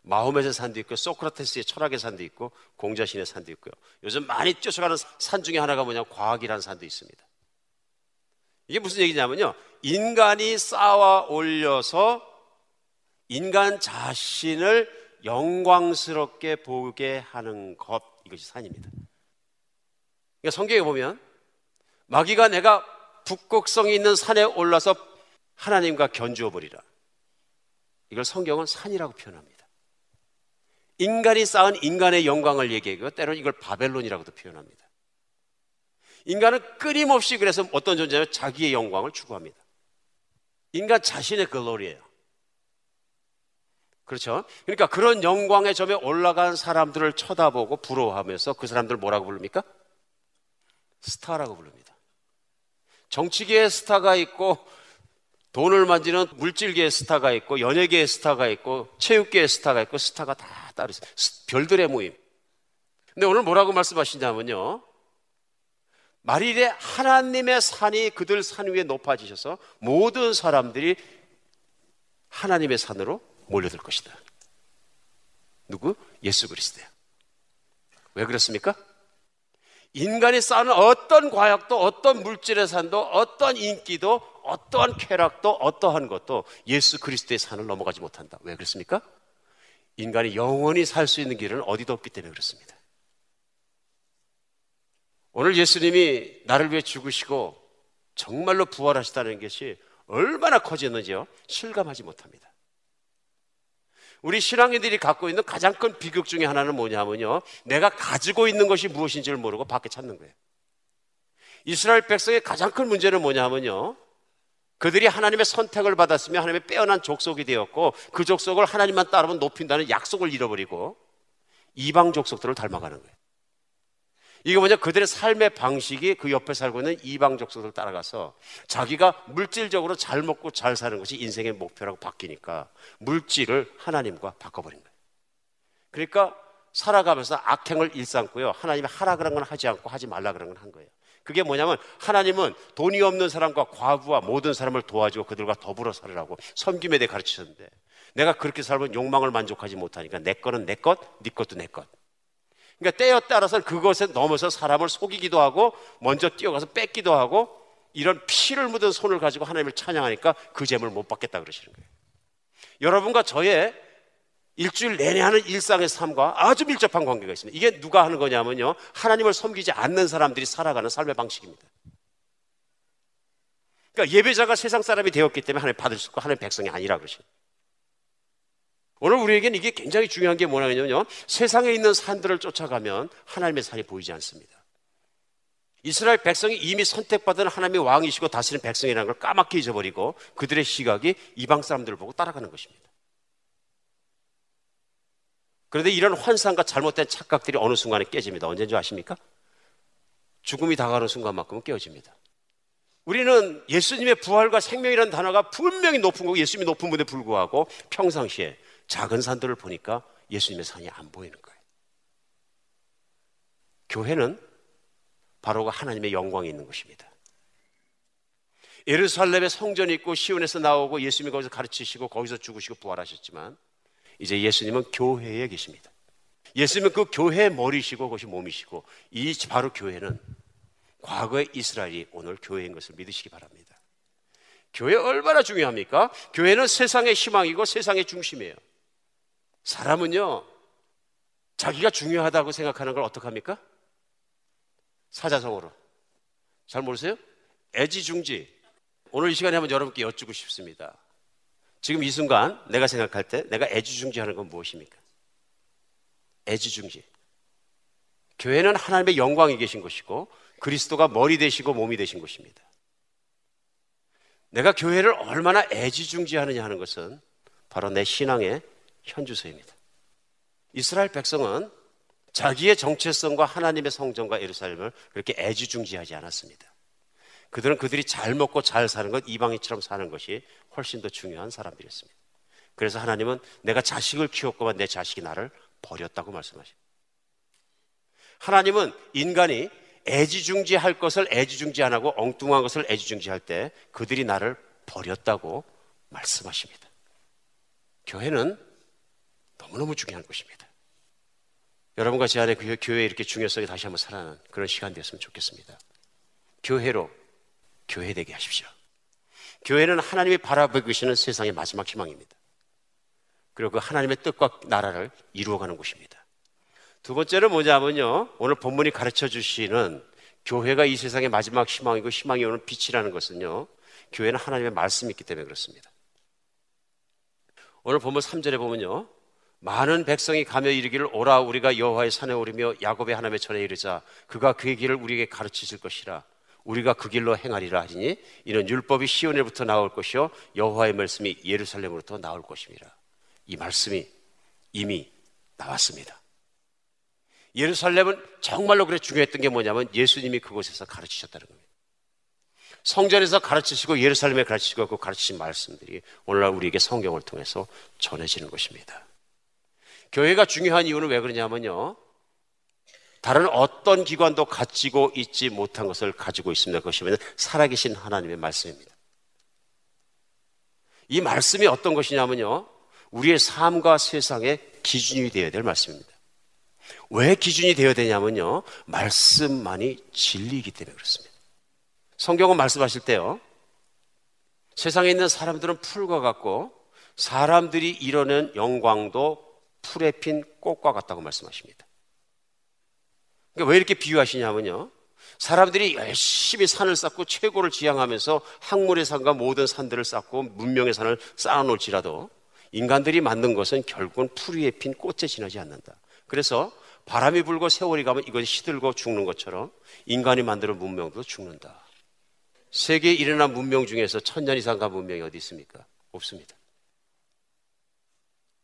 마호멧의 산도 있고 소크라테스의 철학의 산도 있고 공자신의 산도 있고요. 요즘 많이 쫓아가는 산 중에 하나가 뭐냐 과학이라는 산도 있습니다. 이게 무슨 얘기냐면요. 인간이 쌓아 올려서 인간 자신을 영광스럽게 보게 하는 것 이것이 산입니다. 그러니까 성경에 보면 마귀가 내가 북극성이 있는 산에 올라서 하나님과 견주어 버리라. 이걸 성경은 산이라고 표현합니다. 인간이 쌓은 인간의 영광을 얘기하고 때로는 이걸 바벨론이라고도 표현합니다. 인간은 끊임없이 그래서 어떤 존재냐면 자기의 영광을 추구합니다. 인간 자신의 글로리예요. 그렇죠? 그러니까 그런 영광의 점에 올라간 사람들을 쳐다보고 부러워하면서 그 사람들 뭐라고 부릅니까? 스타라고 부릅니다. 정치계의 스타가 있고 돈을 만지는 물질계의 스타가 있고 연예계의 스타가 있고 체육계의 스타가 있고 스타가 다 따로 있어요. 별들의 모임. 근데 오늘 뭐라고 말씀하시냐면요. 말일에 하나님의 산이 그들 산 위에 높아지셔서 모든 사람들이 하나님의 산으로 몰려들 것이다. 누구? 예수 그리스도요. 왜 그렇습니까? 인간이 쌓는 어떤 과학도 어떤 물질의 산도 어떤 인기도 어떠한 쾌락도 어떠한 것도 예수 그리스도의 산을 넘어가지 못한다. 왜 그렇습니까? 인간이 영원히 살 수 있는 길은 어디도 없기 때문에 그렇습니다. 오늘 예수님이 나를 위해 죽으시고 정말로 부활하시다는 것이 얼마나 커졌는지요? 실감하지 못합니다. 우리 신앙인들이 갖고 있는 가장 큰 비극 중에 하나는 뭐냐면요. 내가 가지고 있는 것이 무엇인지를 모르고 밖에 찾는 거예요. 이스라엘 백성의 가장 큰 문제는 뭐냐면요. 그들이 하나님의 선택을 받았으며 하나님의 빼어난 족속이 되었고 그 족속을 하나님만 따르면 높인다는 약속을 잃어버리고 이방 족속들을 닮아가는 거예요. 이게 뭐냐? 그들의 삶의 방식이 그 옆에 살고 있는 이방 족속을 따라가서 자기가 물질적으로 잘 먹고 잘 사는 것이 인생의 목표라고 바뀌니까 물질을 하나님과 바꿔버린 거예요. 그러니까 살아가면서 악행을 일삼고요. 하나님이 하라 그런 건 하지 않고 하지 말라 그런 건 한 거예요. 그게 뭐냐면 하나님은 돈이 없는 사람과 과부와 모든 사람을 도와주고 그들과 더불어 살으라고 섬김에 대해 가르치셨는데 내가 그렇게 살면 욕망을 만족하지 못하니까 내 거는 내 것, 네 것도 내 것. 그러니까 때에 따라서 그것에 넘어서 사람을 속이기도 하고 먼저 뛰어가서 뺏기도 하고 이런 피를 묻은 손을 가지고 하나님을 찬양하니까 그 재물 못 받겠다 그러시는 거예요. 여러분과 저의 일주일 내내 하는 일상의 삶과 아주 밀접한 관계가 있습니다. 이게 누가 하는 거냐면요. 하나님을 섬기지 않는 사람들이 살아가는 삶의 방식입니다. 그러니까 예배자가 세상 사람이 되었기 때문에 하나님 받을 수 있고 하나님 백성이 아니라 그러시죠. 오늘 우리에게는 이게 굉장히 중요한 게 뭐냐면요. 세상에 있는 산들을 쫓아가면 하나님의 산이 보이지 않습니다. 이스라엘 백성이 이미 선택받은 하나님의 왕이시고 다스리는 백성이라는 걸 까맣게 잊어버리고 그들의 시각이 이방 사람들을 보고 따라가는 것입니다. 그런데 이런 환상과 잘못된 착각들이 어느 순간에 깨집니다. 언제인 줄 아십니까? 죽음이 다가오는 순간만큼은 깨어집니다. 우리는 예수님의 부활과 생명이라는 단어가 분명히 높은 거고 예수님이 높은 분에 불구하고 평상시에 작은 산들을 보니까 예수님의 산이 안 보이는 거예요. 교회는 바로 그 하나님의 영광이 있는 것입니다. 예루살렘에 성전이 있고 시온에서 나오고 예수님이 거기서 가르치시고 거기서 죽으시고 부활하셨지만 이제 예수님은 교회에 계십니다. 예수님은 그 교회의 머리시고 그것이 몸이시고 이 바로 교회는 과거의 이스라엘이 오늘 교회인 것을 믿으시기 바랍니다. 교회 얼마나 중요합니까? 교회는 세상의 희망이고 세상의 중심이에요. 사람은요, 자기가 중요하다고 생각하는 걸 어떡합니까? 사자성어로. 잘 모르세요? 애지중지. 오늘 이 시간에 한번 여러분께 여쭙고 싶습니다. 지금 이 순간 내가 생각할 때 내가 애지중지하는 건 무엇입니까? 애지중지. 교회는 하나님의 영광이 계신 것이고 그리스도가 머리 되시고 몸이 되신 것입니다. 내가 교회를 얼마나 애지중지하느냐 하는 것은 바로 내 신앙의 현주소입니다. 이스라엘 백성은 자기의 정체성과 하나님의 성전과 예루살렘을 그렇게 애지중지하지 않았습니다. 그들은 그들이 잘 먹고 잘 사는 것, 이방인처럼 사는 것이 훨씬 더 중요한 사람들이었습니다. 그래서 하나님은 내가 자식을 키웠고만 내 자식이 나를 버렸다고 말씀하십니다. 하나님은 인간이 애지중지할 것을 애지중지 안 하고 엉뚱한 것을 애지중지할 때 그들이 나를 버렸다고 말씀하십니다. 교회는 너무너무 중요한 것입니다. 여러분과 제 안에 그 교회의 이렇게 중요성이 다시 한번 살아나는 그런 시간 되었으면 좋겠습니다. 교회로 교회 되게 하십시오. 교회는 하나님이 바라보고 계시는 세상의 마지막 희망입니다. 그리고 그 하나님의 뜻과 나라를 이루어가는 곳입니다. 두 번째는 뭐냐면요. 오늘 본문이 가르쳐 주시는 교회가 이 세상의 마지막 희망이고 희망이 오는 빛이라는 것은요. 교회는 하나님의 말씀이 있기 때문에 그렇습니다. 오늘 본문 3절에 보면요. 많은 백성이 가며 이르기를 오라 우리가 여호와의 산에 오르며 야곱의 하나님의 전에 이르자 그가 그의 길을 우리에게 가르치실 것이라 우리가 그 길로 행하리라 하시니 이는 율법이 시온에부터 나올 것이요 여호와의 말씀이 예루살렘으로부터 나올 것입니다. 이 말씀이 이미 나왔습니다. 예루살렘은 정말로 그래 중요했던 게 뭐냐면 예수님이 그곳에서 가르치셨다는 겁니다. 성전에서 가르치시고 예루살렘에 가르치시고 그 가르치신 말씀들이 오늘날 우리에게 성경을 통해서 전해지는 것입니다. 교회가 중요한 이유는 왜 그러냐면요. 다른 어떤 기관도 가지고 있지 못한 것을 가지고 있습니다. 그것이 면 살아계신 하나님의 말씀입니다. 이 말씀이 어떤 것이냐면요. 우리의 삶과 세상의 기준이 되어야 될 말씀입니다. 왜 기준이 되어야 되냐면요. 말씀만이 진리이기 때문에 그렇습니다. 성경은 말씀하실 때요. 세상에 있는 사람들은 풀과 같고 사람들이 이뤄낸 영광도 풀에 핀 꽃과 같다고 말씀하십니다. 그러니까 왜 이렇게 비유하시냐면요. 사람들이 열심히 산을 쌓고 최고를 지향하면서 학문의 산과 모든 산들을 쌓고 문명의 산을 쌓아놓을지라도 인간들이 만든 것은 결국은 풀 위에 핀 꽃에 지나지 않는다. 그래서 바람이 불고 세월이 가면 이것이 시들고 죽는 것처럼 인간이 만드는 문명도 죽는다. 세계에 일어난 문명 중에서 천년 이상 간 문명이 어디 있습니까? 없습니다.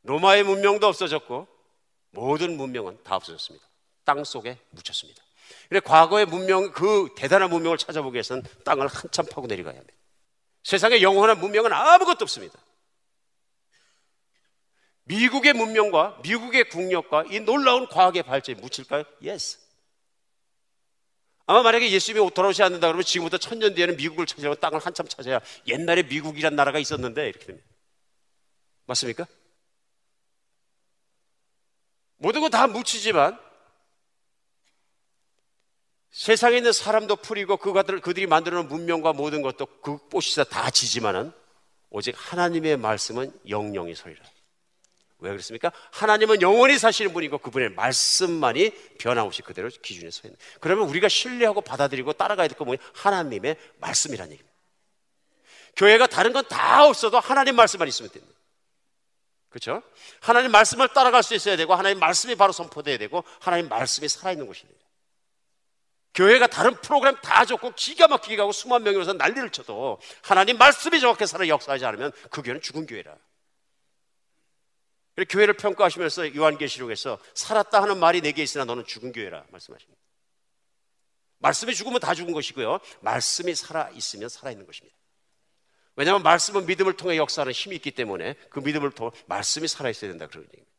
로마의 문명도 없어졌고 모든 문명은 다 없어졌습니다. 땅 속에 묻혔습니다. 그래 과거의 문명 그 대단한 문명을 찾아보기 위해서는 땅을 한참 파고 내려가야 합니다. 세상에 영원한 문명은 아무것도 없습니다. 미국의 문명과 미국의 국력과 이 놀라운 과학의 발전이 묻힐까요? Yes. 아마 만약에 예수님이 돌아오지 않는다 그러면 지금부터 천년 뒤에는 미국을 차지하고 땅을 한참 차지해야 옛날에 미국이란 나라가 있었는데 이렇게 됩니다. 맞습니까? 모든 건 다 묻히지만 세상에 있는 사람도 풀이고 그들, 그들이 만들어 놓은 문명과 모든 것도 그 꽃이다 다 지지만은 오직 하나님의 말씀은 영영이 소리라. 왜 그렇습니까? 하나님은 영원히 사시는 분이고 그분의 말씀만이 변함없이 그대로 기준에 서 있는. 그러면 우리가 신뢰하고 받아들이고 따라가야 될 건 뭐냐? 하나님의 말씀이라는 얘기입니다. 교회가 다른 건 다 없어도 하나님 말씀만 있으면 됩니다. 그렇죠? 하나님 말씀을 따라갈 수 있어야 되고 하나님 말씀이 바로 선포돼야 되고 하나님 말씀이 살아있는 곳이에요. 교회가 다른 프로그램 다 좋고 기가 막히게 가고 수만 명이 와서 난리를 쳐도 하나님 말씀이 정확하게 살아 역사하지 않으면 그 교회는 죽은 교회라. 교회를 평가하시면서 요한계시록에서 살았다 하는 말이 내게 있으나 너는 죽은 교회라 말씀하십니다. 말씀이 죽으면 다 죽은 것이고요. 말씀이 살아 있으면 살아 있는 것입니다. 왜냐하면 말씀은 믿음을 통해 역사하는 힘이 있기 때문에 그 믿음을 통해 말씀이 살아 있어야 된다 그런 얘기입니다.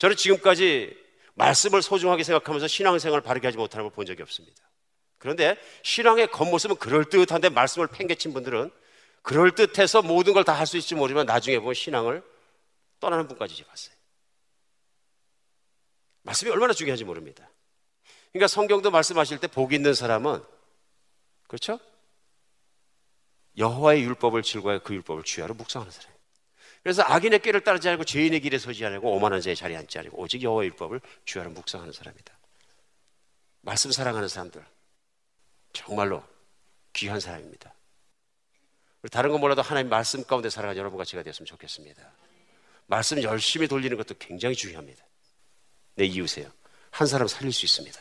저는 지금까지 말씀을 소중하게 생각하면서 신앙생활을 바르게 하지 못하는 걸 본 적이 없습니다. 그런데 신앙의 겉모습은 그럴듯한데 말씀을 팽개친 분들은 그럴듯해서 모든 걸 다 할 수 있을지 모르지만 나중에 보면 신앙을 떠나는 분까지 봤어요. 말씀이 얼마나 중요한지 모릅니다. 그러니까 성경도 말씀하실 때 복 있는 사람은 그렇죠? 여호와의 율법을 즐거워해 그 율법을 주야로 묵상하는 사람. 그래서 악인의 길을 따르지 않고 죄인의 길에 서지 않고 오만한 자의 자리에 앉지 않고 오직 여호와의 율법을 주야로 묵상하는 사람이다. 말씀 사랑하는 사람들 정말로 귀한 사람입니다. 다른 건 몰라도 하나님 말씀 가운데 살아가는 여러분과 제가 되었으면 좋겠습니다. 말씀 열심히 돌리는 것도 굉장히 중요합니다. 내 이웃이에요. 한 사람 살릴 수 있습니다.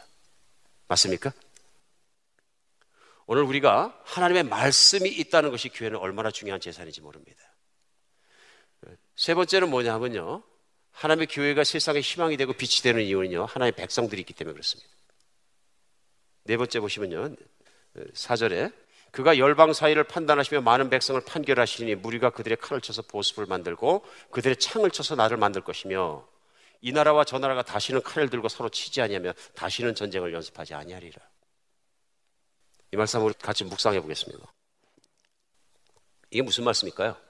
맞습니까? 오늘 우리가 하나님의 말씀이 있다는 것이 교회는 얼마나 중요한 재산인지 모릅니다. 세 번째는 뭐냐면요. 하나님의 교회가 세상의 희망이 되고 빛이 되는 이유는요. 하나님의 백성들이 있기 때문에 그렇습니다. 네 번째 보시면요. 사절에 그가 열방 사이를 판단하시며 많은 백성을 판결하시니 무리가 그들의 칼을 쳐서 보습을 만들고 그들의 창을 쳐서 나를 만들 것이며 이 나라와 저 나라가 다시는 칼을 들고 서로 치지 아니하며 다시는 전쟁을 연습하지 아니하리라. 이 말씀 우리 같이 묵상해 보겠습니다. 이게 무슨 말씀일까요?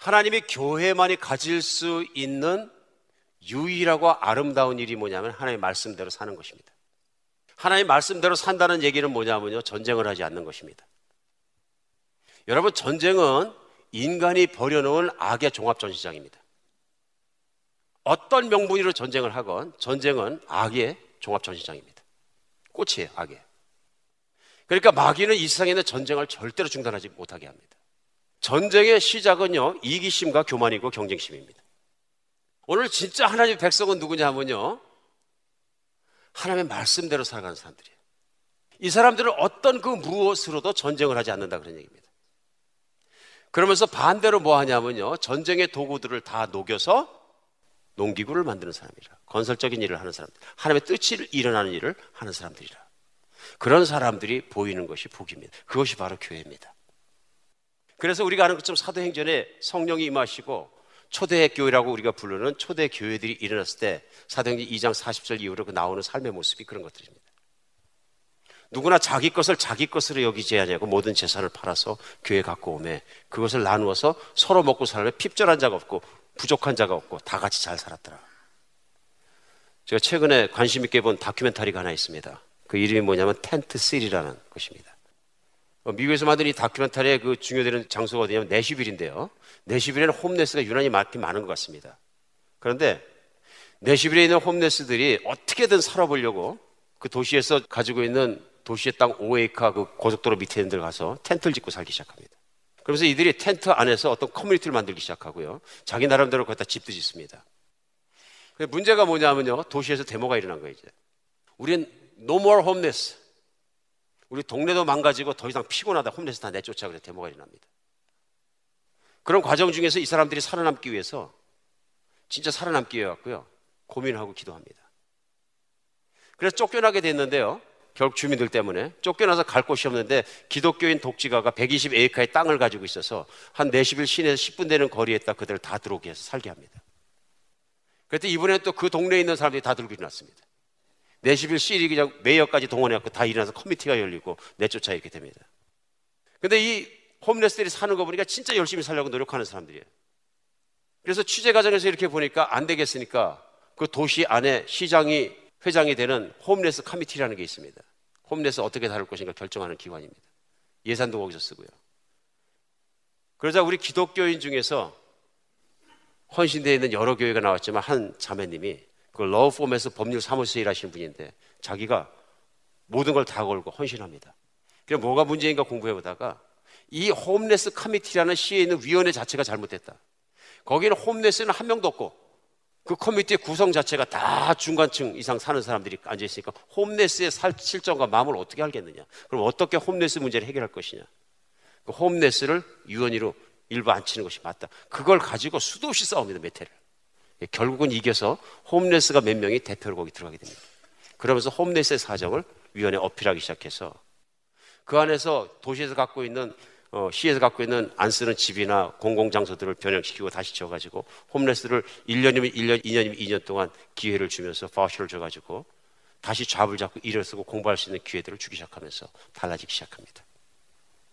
하나님이 교회만이 가질 수 있는 유일하고 아름다운 일이 뭐냐면 하나님의 말씀대로 사는 것입니다. 하나님 말씀대로 산다는 얘기는 뭐냐면요. 전쟁을 하지 않는 것입니다. 여러분, 전쟁은 인간이 버려놓은 악의 종합전시장입니다. 어떤 명분으로 전쟁을 하건 전쟁은 악의 종합전시장입니다. 꽃이에요, 악의. 그러니까 마귀는 이 세상에 있는 전쟁을 절대로 중단하지 못하게 합니다. 전쟁의 시작은요, 이기심과 교만이고 경쟁심입니다. 오늘 진짜 하나님의 백성은 누구냐 하면요, 하나님의 말씀대로 살아가는 사람들이에요. 이 사람들은 어떤 그 무엇으로도 전쟁을 하지 않는다 그런 얘기입니다. 그러면서 반대로 뭐 하냐면요. 전쟁의 도구들을 다 녹여서 농기구를 만드는 사람이라. 건설적인 일을 하는 사람들. 하나님의 뜻이 일어나는 일을 하는 사람들이라. 그런 사람들이 보이는 것이 복입니다. 그것이 바로 교회입니다. 그래서 우리가 아는 것처럼 사도행전에 성령이 임하시고 초대 교회라고 우리가 부르는 초대 교회들이 일어났을 때 사도행전 2장 40절 이후로 그 나오는 삶의 모습이 그런 것들입니다. 누구나 자기 것을 자기 것으로 여기지 아니하고 모든 재산을 팔아서 교회 갖고 오매 그것을 나누어서 서로 먹고 살며 핍절한 자가 없고 부족한 자가 없고 다 같이 잘 살았더라. 제가 최근에 관심 있게 본 다큐멘터리가 하나 있습니다. 그 이름이 뭐냐면 텐트 시리라는 것입니다. 어, 미국에서 만든 이 다큐멘터리의 그 중요되는 장소가 어디냐면 내시빌인데요. 내시빌에는 홈레스가 유난히 많긴 많은 것 같습니다. 그런데 내시빌에 있는 홈레스들이 어떻게든 살아보려고 그 도시에서 가지고 있는 도시의 땅 5에이카 그 고속도로 밑에 있는 데 가서 텐트를 짓고 살기 시작합니다. 그러면서 이들이 텐트 안에서 어떤 커뮤니티를 만들기 시작하고요. 자기 나름대로 거기다 집도 짓습니다. 문제가 뭐냐면요. 도시에서 데모가 일어난 거예요, 이제. 우리는 no more homeless. 우리 동네도 망가지고 더 이상 피곤하다. 홈레스 다 내쫓아 그래 데모가 일어납니다. 그런 과정 중에서 이 사람들이 살아남기 위해서 진짜 살아남기 위해 왔고요. 고민하고 기도합니다. 그래서 쫓겨나게 됐는데요. 결국 주민들 때문에 쫓겨나서 갈 곳이 없는데 기독교인 독지가가 120에이카의 땅을 가지고 있어서 한 4십일 시내에서 10분 되는 거리에다 그들을 다 들어오게 해서 살게 합니다. 그랬더 이번에 또 그 동네에 있는 사람들이 다 들고 일어났습니다. 4십일 city 그냥 mayor까지 동원해갖고 다 일어나서 committee가 열리고 내쫓아 이렇게 됩니다. 근데 이 homeless들이 사는 거 보니까 진짜 열심히 살려고 노력하는 사람들이에요. 그래서 취재 과정에서 이렇게 보니까 안 되겠으니까 그 도시 안에 시장이 회장이 되는 homeless committee라는 게 있습니다. homeless 어떻게 다룰 것인가 결정하는 기관입니다. 예산도 거기서 쓰고요. 그러자 우리 기독교인 중에서 헌신되어 있는 여러 교회가 나왔지만 한 자매님이 그 law firm에서 법률 사무소에 일하시는 분인데 자기가 모든 걸 다 걸고 헌신합니다. 그럼 뭐가 문제인가 공부해 보다가 이 homeless committee라는 시에 있는 위원회 자체가 잘못됐다. 거기는 homeless는 한 명도 없고 그 커뮤니티의 구성 자체가 다 중간층 이상 사는 사람들이 앉아 있으니까 homeless의 살, 실정과 마음을 어떻게 알겠느냐? 그럼 어떻게 homeless 문제를 해결할 것이냐? 그 홈레스를 유언이로 일부 앉히는 것이 맞다. 그걸 가지고 수도 없이 싸웁니다, 몇 해를. 예, 결국은 이겨서 홈레스가 몇 명이 대표로 거기 들어가게 됩니다. 그러면서 홈레스의 사정을 위원회 어필하기 시작해서 그 안에서 도시에서 갖고 있는 어, 시에서 갖고 있는 안 쓰는 집이나 공공장소들을 변형시키고 다시 지어가지고 홈레스를 1년이면 1년, 2년이면 2년 동안 기회를 주면서 파워셔를 줘가지고 다시 잡을 잡고 일을 쓰고 공부할 수 있는 기회들을 주기 시작하면서 달라지기 시작합니다.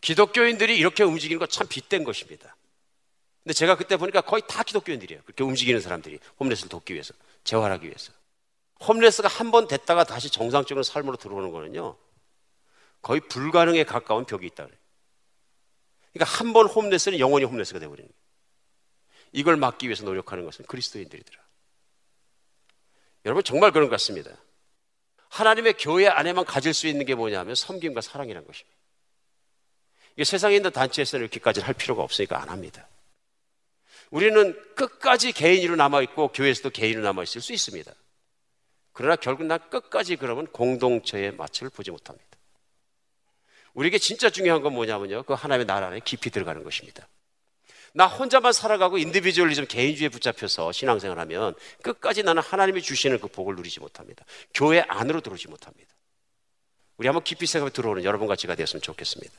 기독교인들이 이렇게 움직이는 건참 빗된 것입니다. 근데 제가 그때 보니까 거의 다 기독교인들이에요. 그렇게 움직이는 사람들이 홈레스를 돕기 위해서, 재활하기 위해서. 홈레스가 한 번 됐다가 다시 정상적인 삶으로 들어오는 거는요, 거의 불가능에 가까운 벽이 있다 그래요. 그러니까 한 번 홈레스는 영원히 홈레스가 되어버리는 거예요. 이걸 막기 위해서 노력하는 것은 그리스도인들이더라. 여러분 정말 그런 것 같습니다. 하나님의 교회 안에만 가질 수 있는 게 뭐냐면 섬김과 사랑이라는 것입니다. 이게 세상에 있는 단체에서는 이렇게까지 할 필요가 없으니까 안 합니다. 우리는 끝까지 개인으로 남아있고 교회에서도 개인으로 남아있을 수 있습니다. 그러나 결국 난 끝까지 그러면 공동체의 마찰을 보지 못합니다. 우리에게 진짜 중요한 건 뭐냐면요. 그 하나님의 나라 안에 깊이 들어가는 것입니다. 나 혼자만 살아가고 individualism 개인주의에 붙잡혀서 신앙생활 하면 끝까지 나는 하나님이 주시는 그 복을 누리지 못합니다. 교회 안으로 들어오지 못합니다. 우리 한번 깊이 생각해 들어오는 여러분 같이가 되었으면 좋겠습니다.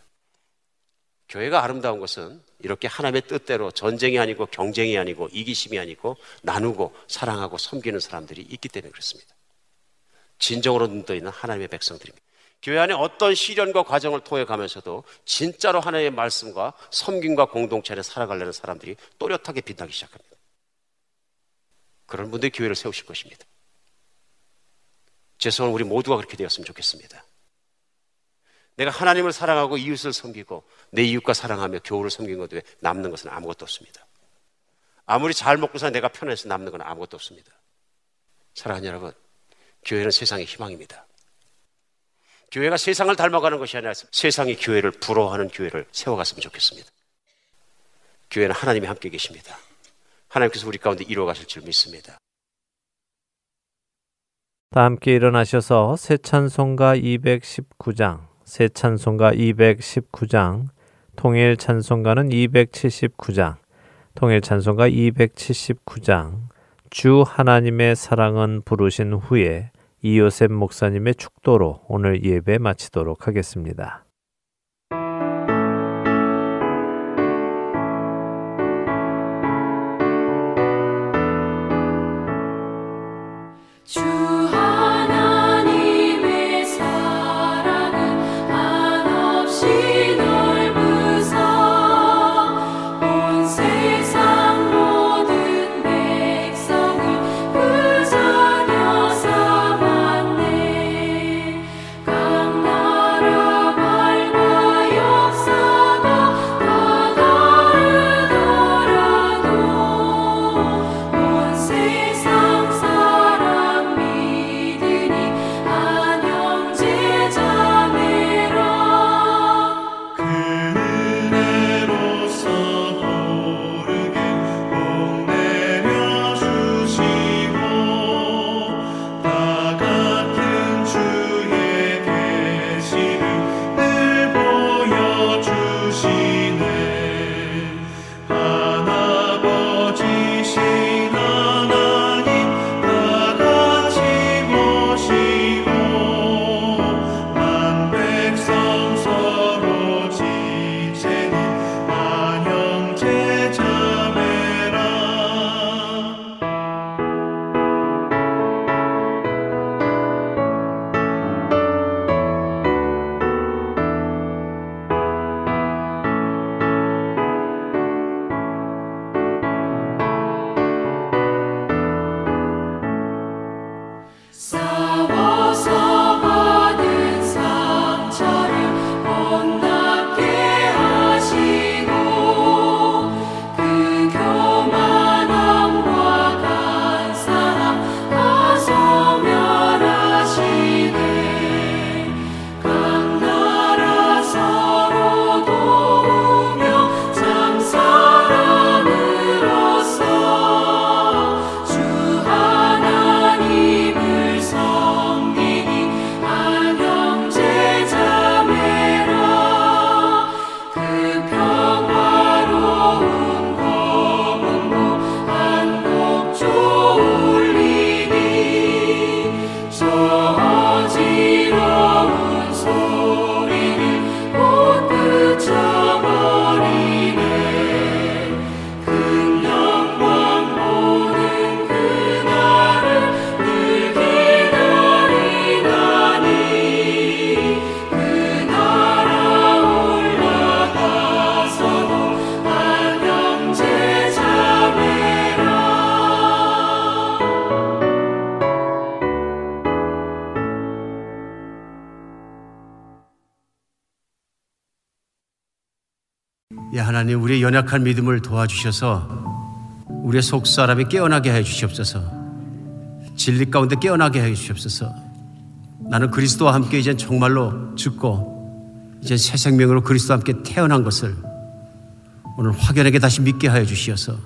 교회가 아름다운 것은 이렇게 하나님의 뜻대로 전쟁이 아니고 경쟁이 아니고 이기심이 아니고 나누고 사랑하고 섬기는 사람들이 있기 때문에 그렇습니다. 진정으로 눈떠 있는 하나님의 백성들입니다. 교회 안에 어떤 시련과 과정을 통해 가면서도 진짜로 하나님의 말씀과 섬김과 공동체를 살아가려는 사람들이 또렷하게 빛나기 시작합니다. 그런 분들이 교회를 세우실 것입니다. 제 소원 우리 모두가 그렇게 되었으면 좋겠습니다. 내가 하나님을 사랑하고 이웃을 섬기고 내 이웃과 사랑하며 교우를 섬긴 것 외에 남는 것은 아무것도 없습니다. 아무리 잘 먹고서 내가 편해서 남는 건 아무것도 없습니다. 사랑하는 여러분, 교회는 세상의 희망입니다. 교회가 세상을 닮아가는 것이 아니라 세상이 교회를 부러워하는 교회를 세워갔으면 좋겠습니다. 교회는 하나님이 함께 계십니다. 하나님께서 우리 가운데 이루어 가실 줄 믿습니다. 다 함께 일어나셔서 새 찬송가 219장, 새 찬송가 219장, 통일 찬송가는 279장, 통일 찬송가 279장, 주 하나님의 사랑은 부르신 후에 이요셉 목사님의 축도로 오늘 예배 마치도록 하겠습니다. 하나님, 우리의 연약한 믿음을 도와주셔서 우리의 속 사람이 깨어나게 해 주시옵소서. 진리 가운데 깨어나게 해 주시옵소서. 나는 그리스도와 함께 이제 정말로 죽고 이제 새 생명으로 그리스도와 함께 태어난 것을 오늘 확연하게 다시 믿게 하여 주시어서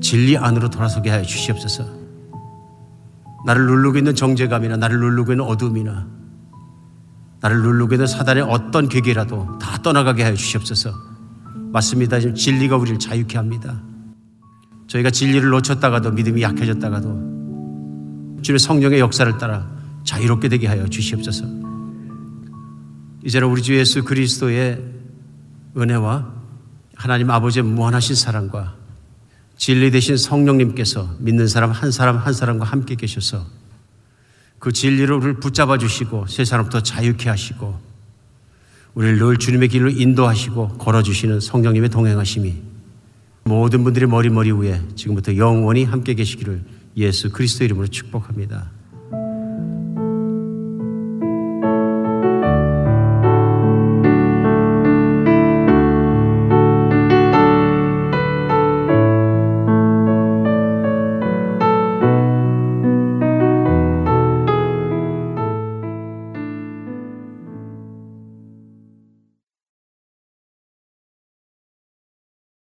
진리 안으로 돌아서게 하여 주시옵소서. 나를 누르고 있는 정죄감이나 나를 누르고 있는 어둠이나 나를 누르고 있는 사단의 어떤 괴계라도 다 떠나가게 하여 주시옵소서. 맞습니다. 지금 진리가 우리를 자유케 합니다. 저희가 진리를 놓쳤다가도 믿음이 약해졌다가도 주님의 성령의 역사를 따라 자유롭게 되게 하여 주시옵소서. 이제는 우리 주 예수 그리스도의 은혜와 하나님 아버지의 무한하신 사랑과 진리 되신 성령님께서 믿는 사람 한 사람 한 사람과 함께 계셔서 그 진리를 우리를 붙잡아 주시고 세상으로부터 자유케 하시고 우리를 늘 주님의 길로 인도하시고 걸어주시는 성령님의 동행하심이 모든 분들의 머리머리 위에 지금부터 영원히 함께 계시기를 예수 그리스도 이름으로 축복합니다.